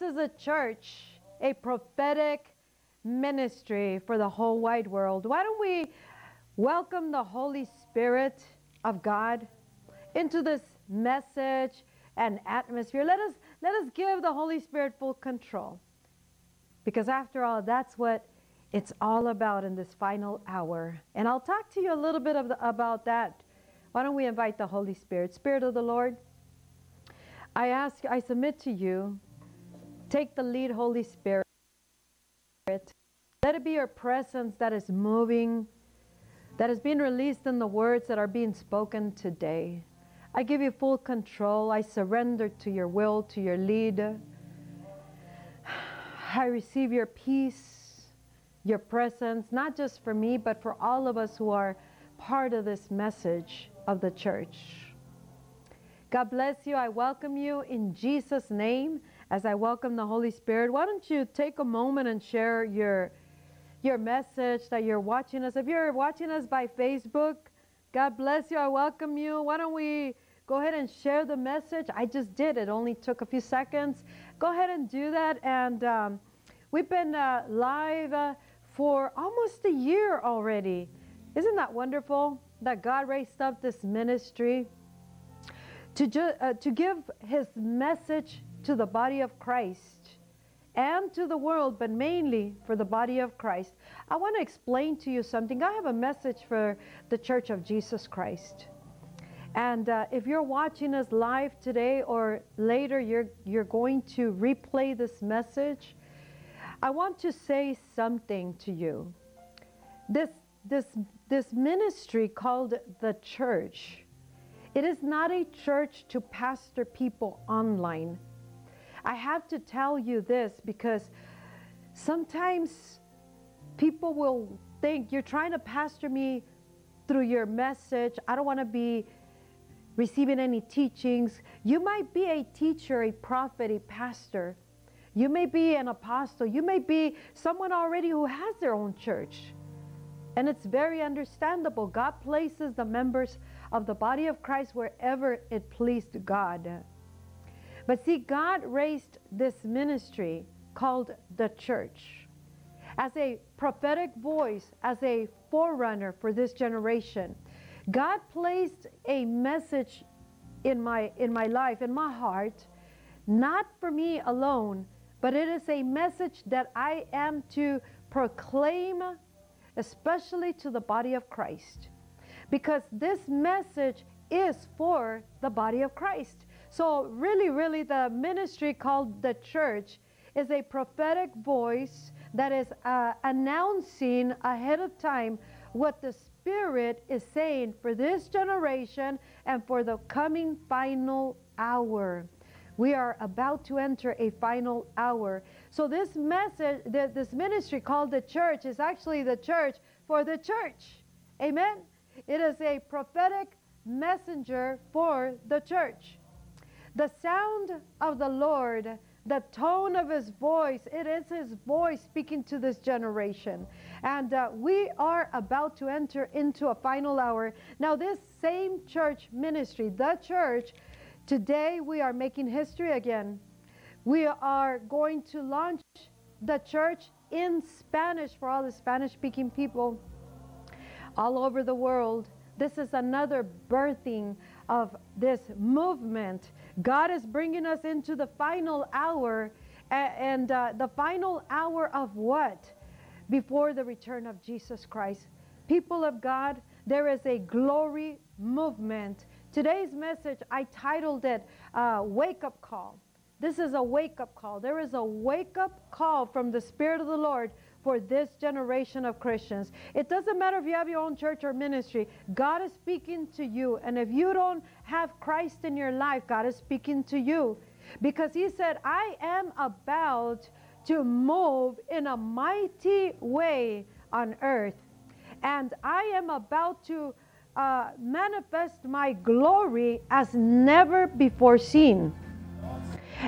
This is a church, a prophetic ministry for the whole wide world. Why don't we welcome the Holy Spirit of God into this message and atmosphere? Let us let us give the Holy Spirit full control. Because after all, that's what it's all about in this final hour. And I'll talk to you a little bit the, about that. Why don't we invite the Holy Spirit? Spirit of the Lord, I ask, I submit to you, take the lead, Holy Spirit. Let it be your presence that is moving, that is being released in the words that are being spoken today. I give you full control. I surrender to your will, to your lead. I receive your peace, your presence, not just for me, but for all of us who are part of this message of the church. God bless you. I welcome you in Jesus' name as I welcome the Holy Spirit. Why don't you take a moment and share your your message that you're watching us. If you're watching us by Facebook, God bless you. I welcome you. Why don't we go ahead and share the message? I just did. It only took a few seconds. Go ahead and do that. And um, we've been uh, live uh, for almost a year already. Isn't that wonderful that God raised up this ministry to, ju- uh, to give his message to the body of Christ? and to the world, but mainly for the body of Christ. I want to explain to you something. I have a message for the Church of Jesus Christ. And uh, if you're watching us live today or later, you're, you're going to replay this message. I want to say something to you. This, this, this ministry called the church, it is not a church to pastor people online. I have to tell you this because sometimes people will think you're trying to pastor me through your message. I don't want to be receiving any teachings. You might be a teacher, a prophet, a pastor. You may be an apostle. You may be someone already who has their own church. And it's very understandable. God places the members of the body of Christ wherever it pleased God. But see, God raised this ministry called the church as a prophetic voice, as a forerunner for this generation. God placed a message in my in my life, in my heart, not for me alone, but it is a message that I am to proclaim especially to the body of Christ. Because this message is for the body of Christ. So, really, really, the ministry called the church is a prophetic voice that is uh, announcing ahead of time what the Spirit is saying for this generation and for the coming final hour. We are about to enter a final hour. So, this message, this ministry called the church, is actually the church for the church. Amen? It is a prophetic messenger for the church. The sound of the Lord, the tone of his voice, it is his voice speaking to this generation. And uh, we are about to enter into a final hour. Now, this same church ministry, the church, today we are making history again. We are going to launch the church in Spanish for all the Spanish speaking people all over the world. This is another birthing of this movement God is bringing us into the final hour, and uh, the final hour of what? Before the return of Jesus Christ. People of God, there is a glory movement. Today's message, I titled it uh, Wake Up Call. This is a wake up call. There is a wake up call from the Spirit of the Lord for this generation of Christians. It doesn't matter if you have your own church or ministry, God is speaking to you. And if you don't have Christ in your life, God is speaking to you. Because He said, I am about to move in a mighty way on earth. And I am about to uh, manifest my glory as never before seen.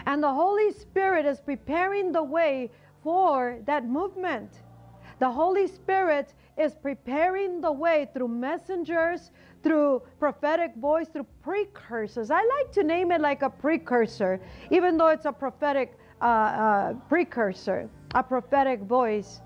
And the Holy Spirit is preparing the way for that movement. The Holy Spirit is preparing the way through messengers, through prophetic voice, through precursors. I like to name it like a precursor, even though it's a prophetic uh, uh, precursor, a prophetic voice.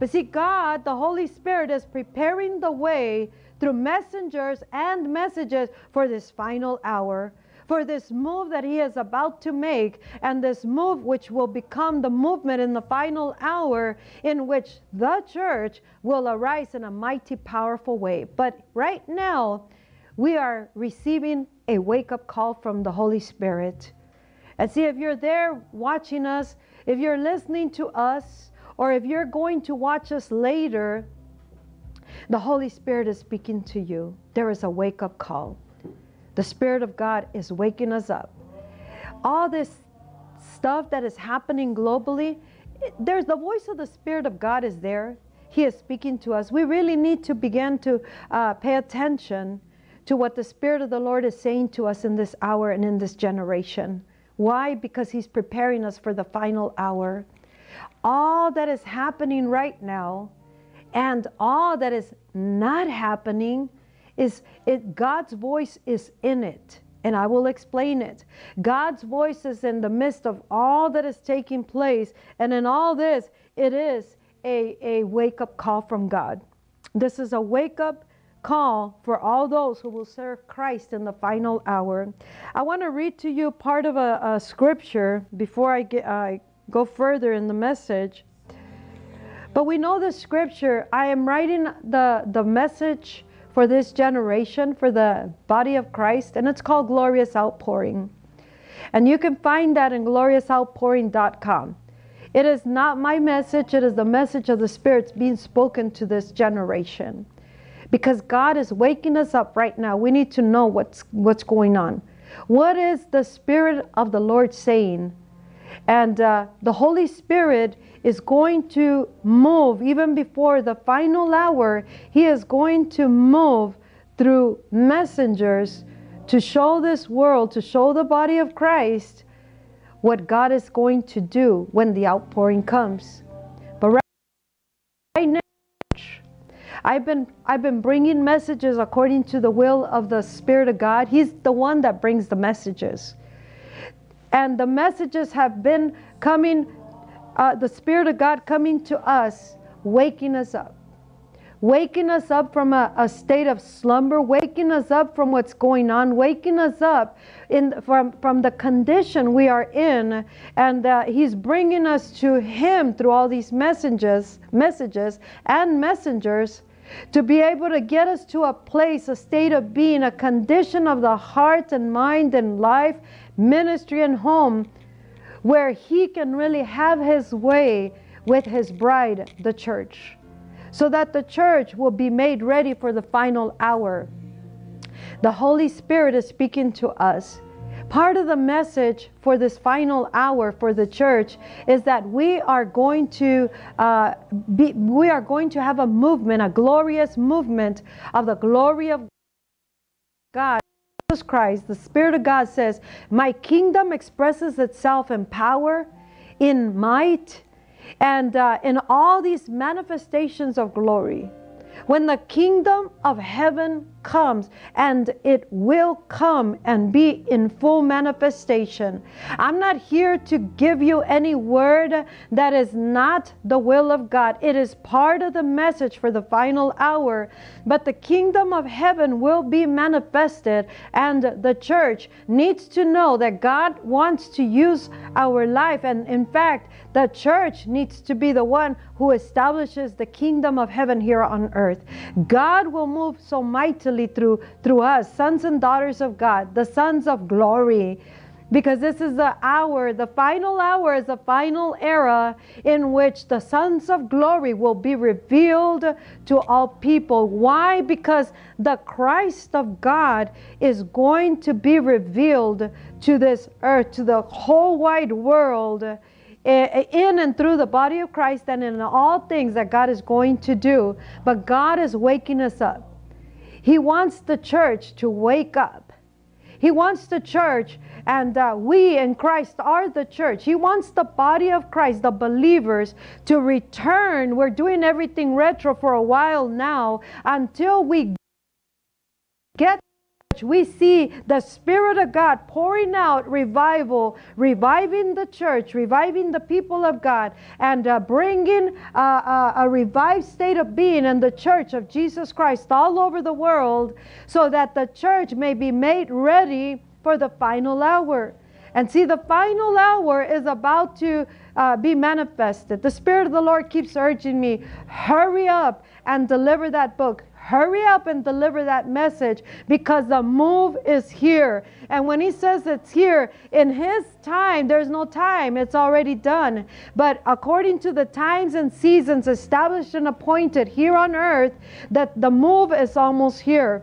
But see, God, the Holy Spirit, is preparing the way through messengers and messages for this final hour for this move that he is about to make, and this move which will become the movement in the final hour in which the church will arise in a mighty, powerful way. But right now, we are receiving a wake up call from the Holy Spirit. And see, if you're there watching us, if you're listening to us, or if you're going to watch us later, the Holy Spirit is speaking to you. There is a wake up call. The Spirit of God is waking us up. All this stuff that is happening globally, there's the voice of the Spirit of God is there. He is speaking to us. We really need to begin to uh, pay attention to what the Spirit of the Lord is saying to us in this hour and in this generation. Why? Because He's preparing us for the final hour. All that is happening right now and all that is not happening is it God's voice is in it. And I will explain it. God's voice is in the midst of all that is taking place. And in all this, it is a, a wake up call from God. This is a wake up call for all those who will serve Christ in the final hour. I want to read to you part of a, a scripture before I, get, I go further in the message. But we know the scripture. I am writing the, the message for this generation, for the body of Christ, and it's called Glorious Outpouring. And you can find that in gloriousoutpouring.com. It is not my message, it is the message of the Spirit's being spoken to this generation. Because God is waking us up right now. We need to know what's, what's going on. What is the Spirit of the Lord saying? And uh, the Holy Spirit is going to move even before the final hour. He is going to move through messengers to show this world, to show the body of Christ what God is going to do when the outpouring comes. But right, now, I've been I've been bringing messages according to the will of the Spirit of God. He's the one that brings the messages. And the messages have been coming uh, the Spirit of God coming to us, waking us up. Waking us up from a, a, state of slumber, waking us up from what's going on, waking us up in, from, from the condition we are in, and uh, He's bringing us to Him through all these messages, messages and messengers to be able to get us to a place, a state of being, a condition of the heart and mind and life, ministry and home where he can really have his way with his bride, the church, so that the church will be made ready for the final hour. The Holy Spirit is speaking to us. Part of the message for this final hour for the church is that we are going to uh, be, we are going to have a movement, a glorious movement of the glory of God. Jesus Christ, the Spirit of God says, My kingdom expresses itself in power, in might, and uh, in all these manifestations of glory. When the kingdom of heaven comes, and it will come and be in full manifestation. I'm not here to give you any word that is not the will of God. It is part of the message for the final hour. But the kingdom of heaven will be manifested, and the church needs to know that God wants to use our life. And in fact, the church needs to be the one who establishes the kingdom of heaven here on earth. God will move so mightily through, through us, sons and daughters of God, the sons of glory. Because this is the hour, the final hour is the final era in which the sons of glory will be revealed to all people. Why? Because the Christ of God is going to be revealed to this earth, to the whole wide world in and through the body of Christ and in all things that God is going to do. But God is waking us up. He wants the church to wake up. He wants the church, and uh, we in Christ are the church. He wants the body of Christ, the believers, to return. We're doing everything retro for a while now until we get we see the Spirit of God pouring out revival, reviving the church, reviving the people of God, and uh, bringing uh, uh, a revived state of being in the church of Jesus Christ all over the world so that the church may be made ready for the final hour. And see, the final hour is about to uh, be manifested. The Spirit of the Lord keeps urging me, hurry up and deliver that book. Hurry up and deliver that message because the move is here. And when he says it's here, in his time, there's no time, it's already done. But according to the times and seasons established and appointed here on earth, that the move is almost here.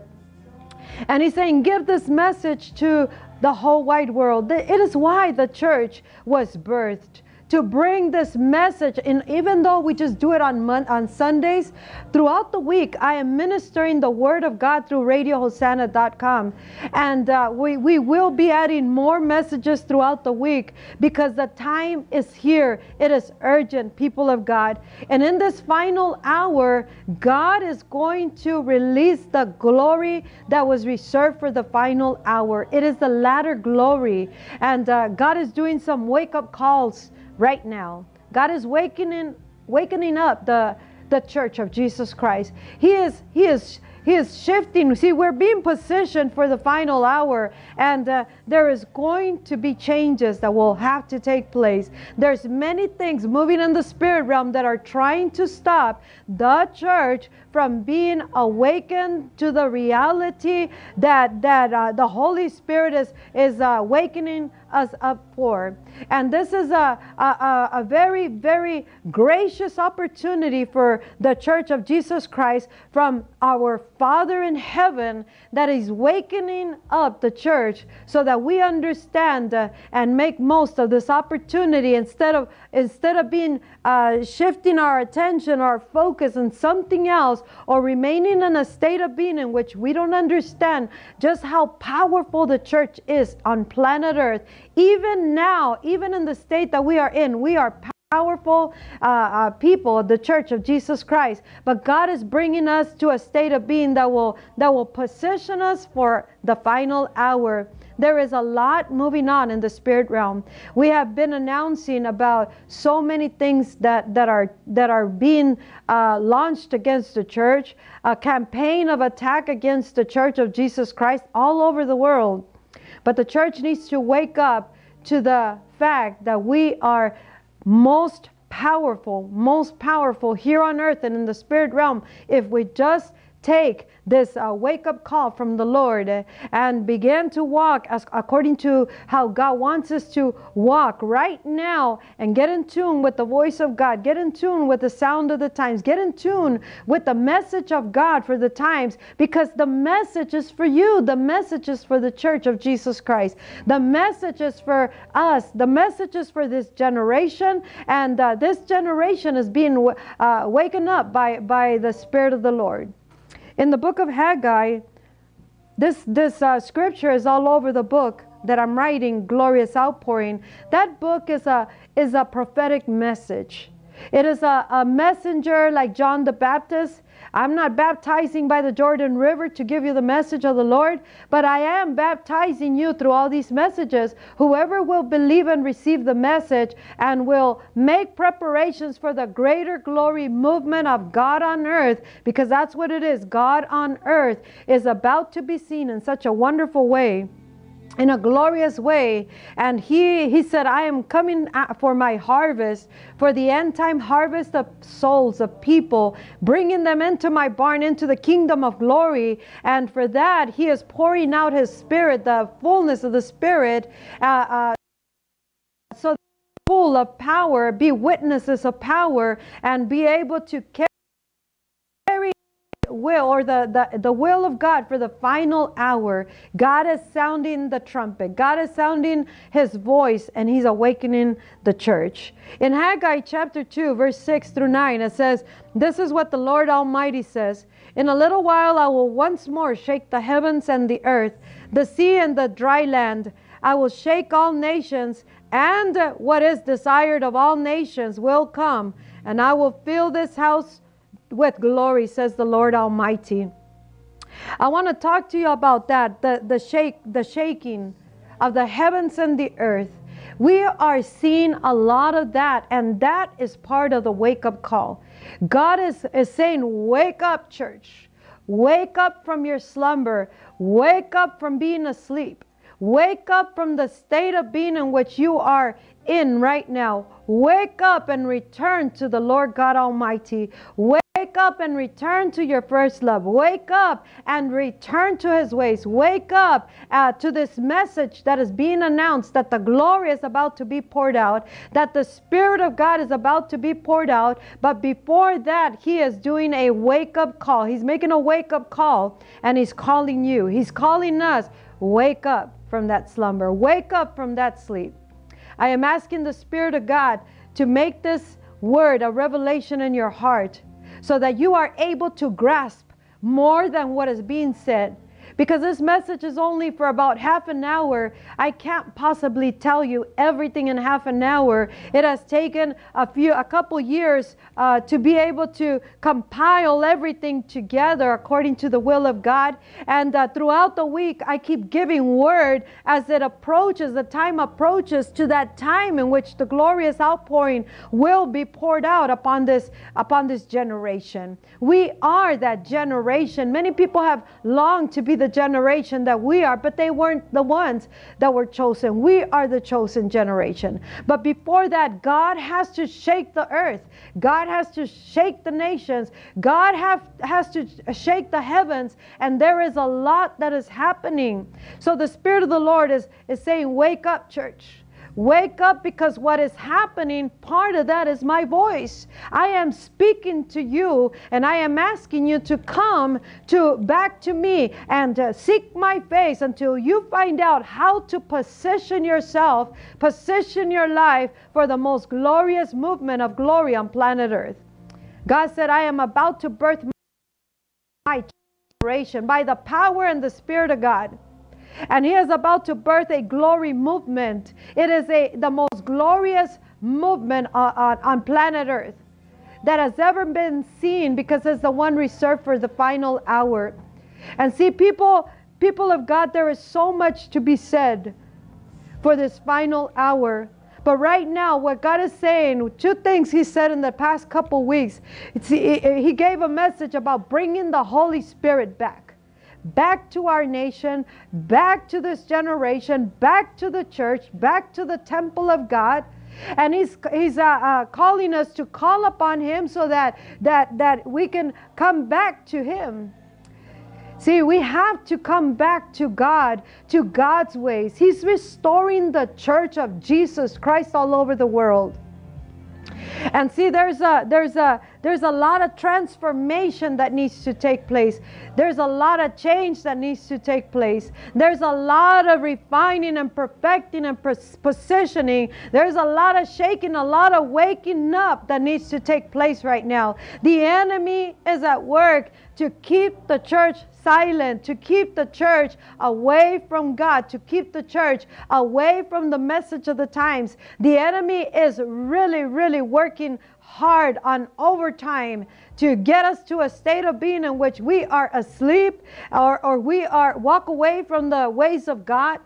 And he's saying, Give this message to the whole wide world. It is why the church was birthed to bring this message. And even though we just do it on mon- on Sundays, throughout the week, I am ministering the Word of God through RadioHosanna.com. And uh, we, we will be adding more messages throughout the week because the time is here. It is urgent, people of God. And in this final hour, God is going to release the glory that was reserved for the final hour. It is the latter glory. And uh, God is doing some wake up calls right now. God is wakening, wakening up the, the church of Jesus Christ. He is, he is he is shifting. See, we're being positioned for the final hour, and uh, there is going to be changes that will have to take place. There's many things moving in the spirit realm that are trying to stop the church from being awakened to the reality that that uh, the Holy Spirit is is uh, awakening us up for. And this is a, a, a very, very gracious opportunity for the Church of Jesus Christ from our Father in heaven that is wakening up the church so that we understand uh, and make most of this opportunity instead of instead of being uh, shifting our attention, our focus on something else, or remaining in a state of being in which we don't understand just how powerful the church is on planet Earth. Even now, even in the state that we are in, we are powerful uh, uh, people, the Church of Jesus Christ. But God is bringing us to a state of being that will that will position us for the final hour. There is a lot moving on in the spirit realm. We have been announcing about so many things that, that are that are being uh, launched against the church, a campaign of attack against the church of Jesus Christ all over the world. But the church needs to wake up to the fact that we are most powerful, most powerful here on earth and in the spirit realm if we just take this uh, wake up call from the Lord and begin to walk as, according to how God wants us to walk right now and get in tune with the voice of God, get in tune with the sound of the times, get in tune with the message of God for the times because the message is for you, the message is for the church of Jesus Christ, the message is for us, the message is for this generation, and uh, this generation is being uh, waken up by, by the Spirit of the Lord. In the book of Haggai, this, this uh, scripture is all over the book that I'm writing, Glorious Outpouring. That book is a, is a prophetic message. It is a, a messenger like John the Baptist. I'm not baptizing by the Jordan River to give you the message of the Lord, but I am baptizing you through all these messages. Whoever will believe and receive the message and will make preparations for the greater glory movement of God on earth, because that's what it is God on earth is about to be seen in such a wonderful way in a glorious way. And he he said i am coming for my harvest for the end time harvest of souls of people bringing them into my barn into the kingdom of glory. And for that he is pouring out his spirit the fullness of the spirit uh, uh, so full of power be witnesses of power and be able to carry will or the, the, the will of God for the final hour. God is sounding the trumpet. God is sounding his voice and he's awakening the church. In Haggai chapter 2, verse 6 through 9, it says, This is what the Lord Almighty says. In a little while I will once more shake the heavens and the earth, the sea and the dry land. I will shake all nations, and what is desired of all nations will come, and I will fill this house with glory, says the Lord Almighty. I want to talk to you about that the, the, shake, the shaking of the heavens and the earth. We are seeing a lot of that, and that is part of the wake up call. God is, is saying, Wake up, church. Wake up from your slumber. Wake up from being asleep. Wake up from the state of being in which you are in right now. Wake up and return to the Lord God Almighty. Wake up and return to your first love. Wake up and return to His ways. Wake up uh, to this message that is being announced that the glory is about to be poured out, that the Spirit of God is about to be poured out. But before that, He is doing a wake up call. He's making a wake up call and He's calling you. He's calling us. Wake up from that slumber. Wake up from that sleep. I am asking the Spirit of God to make this word a revelation in your heart so that you are able to grasp more than what is being said because this message is only for about half an hour. I can't possibly tell you everything in half an hour. It has taken a few, a couple years uh, to be able to compile everything together according to the will of God. And uh, throughout the week, I keep giving word as it approaches, the time approaches to that time in which the glorious outpouring will be poured out upon this upon this generation. We are that generation. Many people have longed to be the generation that we are, but they weren't the ones that were chosen. We are the chosen generation. But before that, God has to shake the earth. God has to shake the nations. God have, has to shake the heavens. And there is a lot that is happening. So the Spirit of the Lord is, is saying, Wake up, church. Wake up because what is happening, part of that is my voice. I am speaking to you and I am asking you to come to back to me and uh, seek my face until you find out how to position yourself, position your life for the most glorious movement of glory on planet Earth. God said, I am about to birth my generation by the power and the Spirit of God. And he is about to birth a glory movement. It is a, the most glorious movement on, on, on planet Earth that has ever been seen because it's the one reserved for the final hour. And see, people, people of God, there is so much to be said for this final hour. But right now, what God is saying, two things He said in the past couple weeks. He, he gave a message about bringing the Holy Spirit back back to our nation, back to this generation, back to the church, back to the temple of God. And he's, he's uh, uh, calling us to call upon him so that, that, that we can come back to him. See, we have to come back to God, to God's ways. He's restoring the church of Jesus Christ all over the world. And see, there's a there's a there's a lot of transformation that needs to take place. There's a lot of change that needs to take place. There's a lot of refining and perfecting and positioning. There's a lot of shaking, a lot of waking up that needs to take place right now. The enemy is at work to keep the church silent, to keep the church away from God, to keep the church away from the message of the times. The enemy is really, really working hard on overtime to get us to a state of being in which we are asleep or, or we are walk away from the ways of God.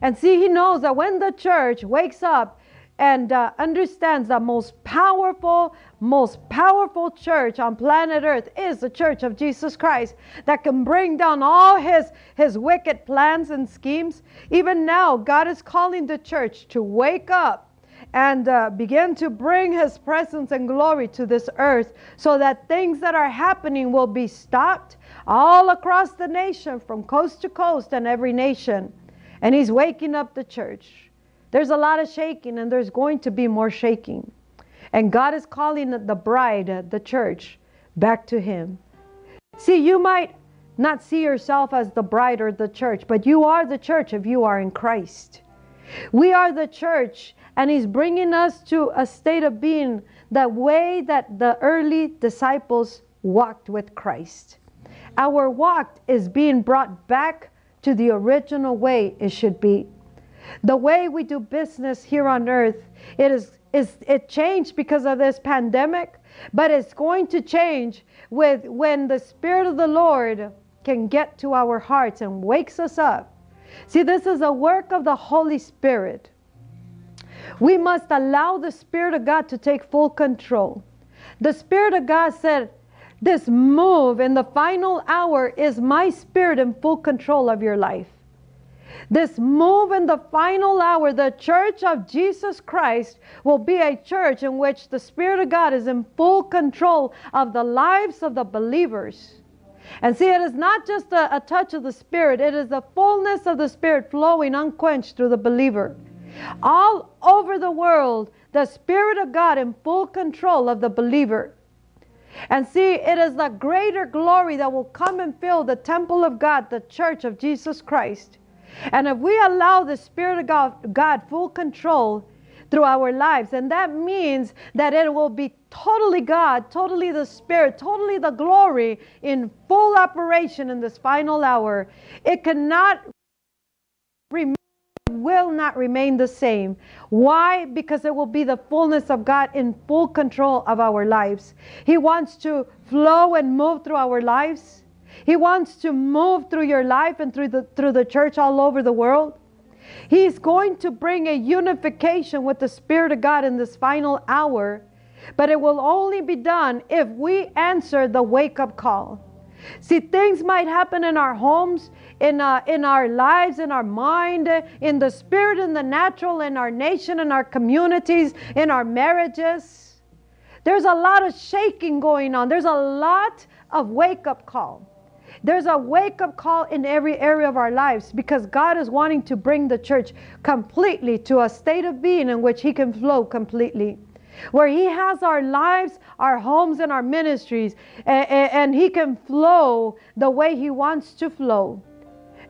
And see, he knows that when the church wakes up and uh, understands the most powerful, most powerful church on planet Earth is the church of Jesus Christ that can bring down all his, his wicked plans and schemes. Even now, God is calling the church to wake up and uh, begin to bring his presence and glory to this earth so that things that are happening will be stopped all across the nation from coast to coast and every nation. And he's waking up the church. There's a lot of shaking, and there's going to be more shaking. And God is calling the bride, the church, back to Him. See, you might not see yourself as the bride or the church, but you are the church if you are in Christ. We are the church, and He's bringing us to a state of being the way that the early disciples walked with Christ. Our walk is being brought back to the original way it should be. The way we do business here on earth, it is, is it changed because of this pandemic, but it's going to change with when the Spirit of the Lord can get to our hearts and wakes us up. See, this is a work of the Holy Spirit. We must allow the Spirit of God to take full control. The Spirit of God said, This move in the final hour is my Spirit in full control of your life. This move in the final hour, the church of Jesus Christ will be a church in which the Spirit of God is in full control of the lives of the believers. And see, it is not just a, a touch of the Spirit, it is the fullness of the Spirit flowing unquenched through the believer. All over the world, the Spirit of God in full control of the believer. And see, it is the greater glory that will come and fill the temple of God, the church of Jesus Christ. And if we allow the Spirit of God, God full control through our lives, and that means that it will be totally God, totally the Spirit, totally the glory in full operation in this final hour, it cannot remain will not remain the same. Why? Because it will be the fullness of God in full control of our lives. He wants to flow and move through our lives. He wants to move through your life and through the through the church all over the world. He's going to bring a unification with the Spirit of God in this final hour, but it will only be done if we answer the wake up call. See, things might happen in our homes, in, uh, in our lives, in our mind, in the spirit, in the natural, in our nation, in our communities, in our marriages. There's a lot of shaking going on. There's a lot of wake up call. There's a wake up call in every area of our lives because God is wanting to bring the church completely to a state of being in which He can flow completely where He has our lives, our homes, and our ministries, and, and, He can flow the way He wants to flow.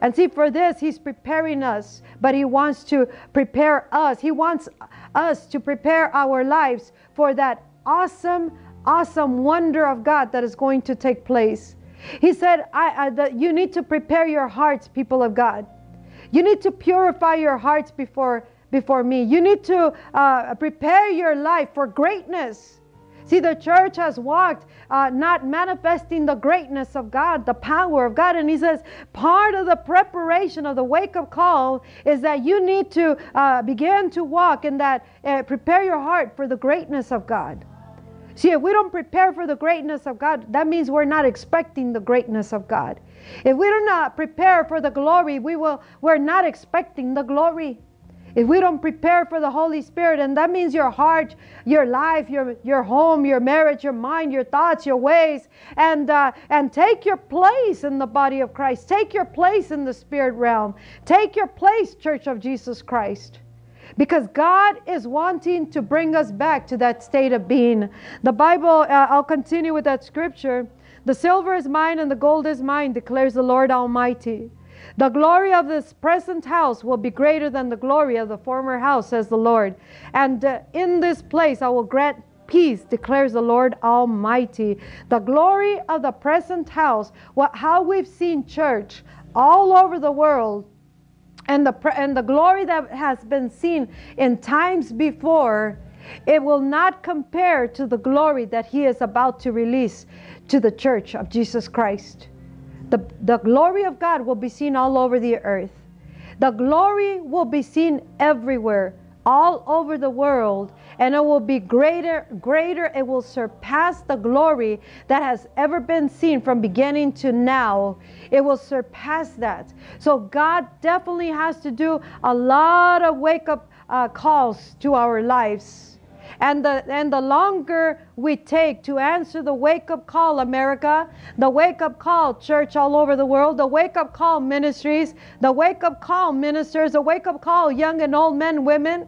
And see, for this, He's preparing us, but He wants to prepare us. He wants us to prepare our lives for that awesome, awesome wonder of God that is going to take place. He said, I, I, that You need to prepare your hearts, people of God. You need to purify your hearts before before me. You need to uh, prepare your life for greatness. See, the church has walked uh, not manifesting the greatness of God, the power of God. And he says, part of the preparation of the wake up call is that you need to uh, begin to walk in that, uh, prepare your heart for the greatness of God. See, if we don't prepare for the greatness of God, that means we're not expecting the greatness of God. If we do not prepare for the glory, we will, we're not expecting the glory. If we don't prepare for the Holy Spirit, and that means your heart, your life, your, your home, your marriage, your mind, your thoughts, your ways, and, uh, and take your place in the body of Christ. Take your place in the spirit realm. Take your place, Church of Jesus Christ. Because God is wanting to bring us back to that state of being. The Bible, uh, I'll continue with that scripture. The silver is mine and the gold is mine, declares the Lord Almighty. The glory of this present house will be greater than the glory of the former house, says the Lord. And uh, in this place I will grant peace, declares the Lord Almighty. The glory of the present house, what, how we've seen church all over the world, and the, and the glory that has been seen in times before, it will not compare to the glory that He is about to release to the church of Jesus Christ. The, the glory of God will be seen all over the earth. The glory will be seen everywhere, all over the world, and it will be greater, greater. It will surpass the glory that has ever been seen from beginning to now. It will surpass that. So God definitely has to do a lot of wake up uh, calls to our lives and the, and the longer we take to answer the wake up call, America, the wake up call, church all over the world, the wake up call, ministries, the wake up call, ministers, the wake up call, young and old men, women,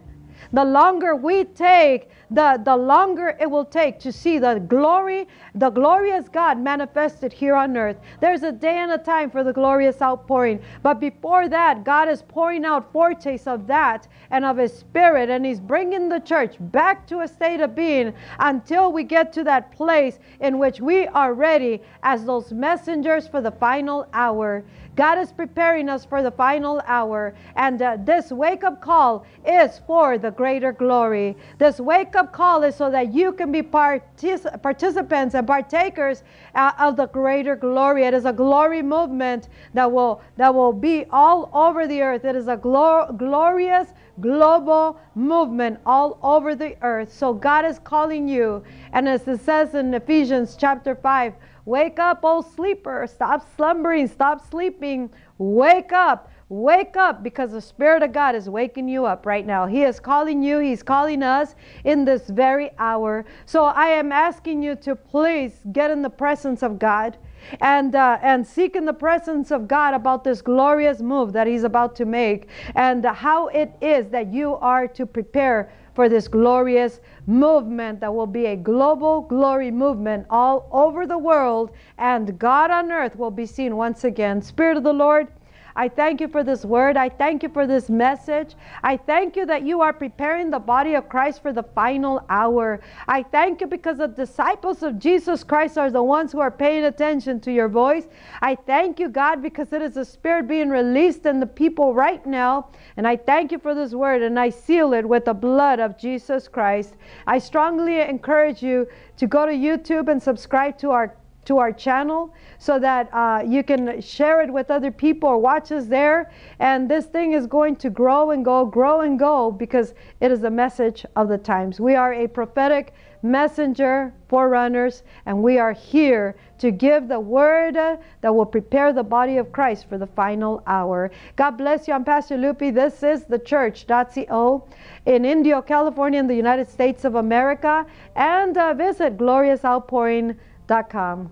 the longer we take, the, the longer it will take to see the glory, the glorious God manifested here on earth. There's a day and a time for the glorious outpouring. But before that, God is pouring out foretastes of that and of His Spirit, and He's bringing the church back to a state of being until we get to that place in which we are ready as those messengers for the final hour. God is preparing us for the final hour, and uh, this wake up call is for the greater glory. This wake up call is so that you can be partic- participants and partakers uh, of the greater glory. It is a glory movement that will that will be all over the earth. It is a glor- glorious global movement all over the earth. So God is calling you, and as it says in Ephesians chapter 5, wake up, O sleeper, stop slumbering, stop sleeping, wake up. Wake up because the Spirit of God is waking you up right now. He is calling you, He's calling us in this very hour. So I am asking you to please get in the presence of God and uh, and seek in the presence of God about this glorious move that He's about to make and how it is that you are to prepare for this glorious movement that will be a global glory movement all over the world and God on earth will be seen once again. Spirit of the Lord. I thank you for this word. I thank you for this message. I thank you that you are preparing the body of Christ for the final hour. I thank you because the disciples of Jesus Christ are the ones who are paying attention to your voice. I thank you, God, because it is the Spirit being released in the people right now. And I thank you for this word and I seal it with the blood of Jesus Christ. I strongly encourage you to go to YouTube and subscribe to our to our channel so that uh, you can share it with other people or watch us there. And this thing is going to grow and go, grow and go because it is the message of the times. We are a prophetic messenger, forerunners, and we are here to give the word that will prepare the body of Christ for the final hour. God bless you. I'm Pastor Lupi. This is TheChurch.co in Indio, California, in the United States of America. And uh, visit gloriousoutpouring.com.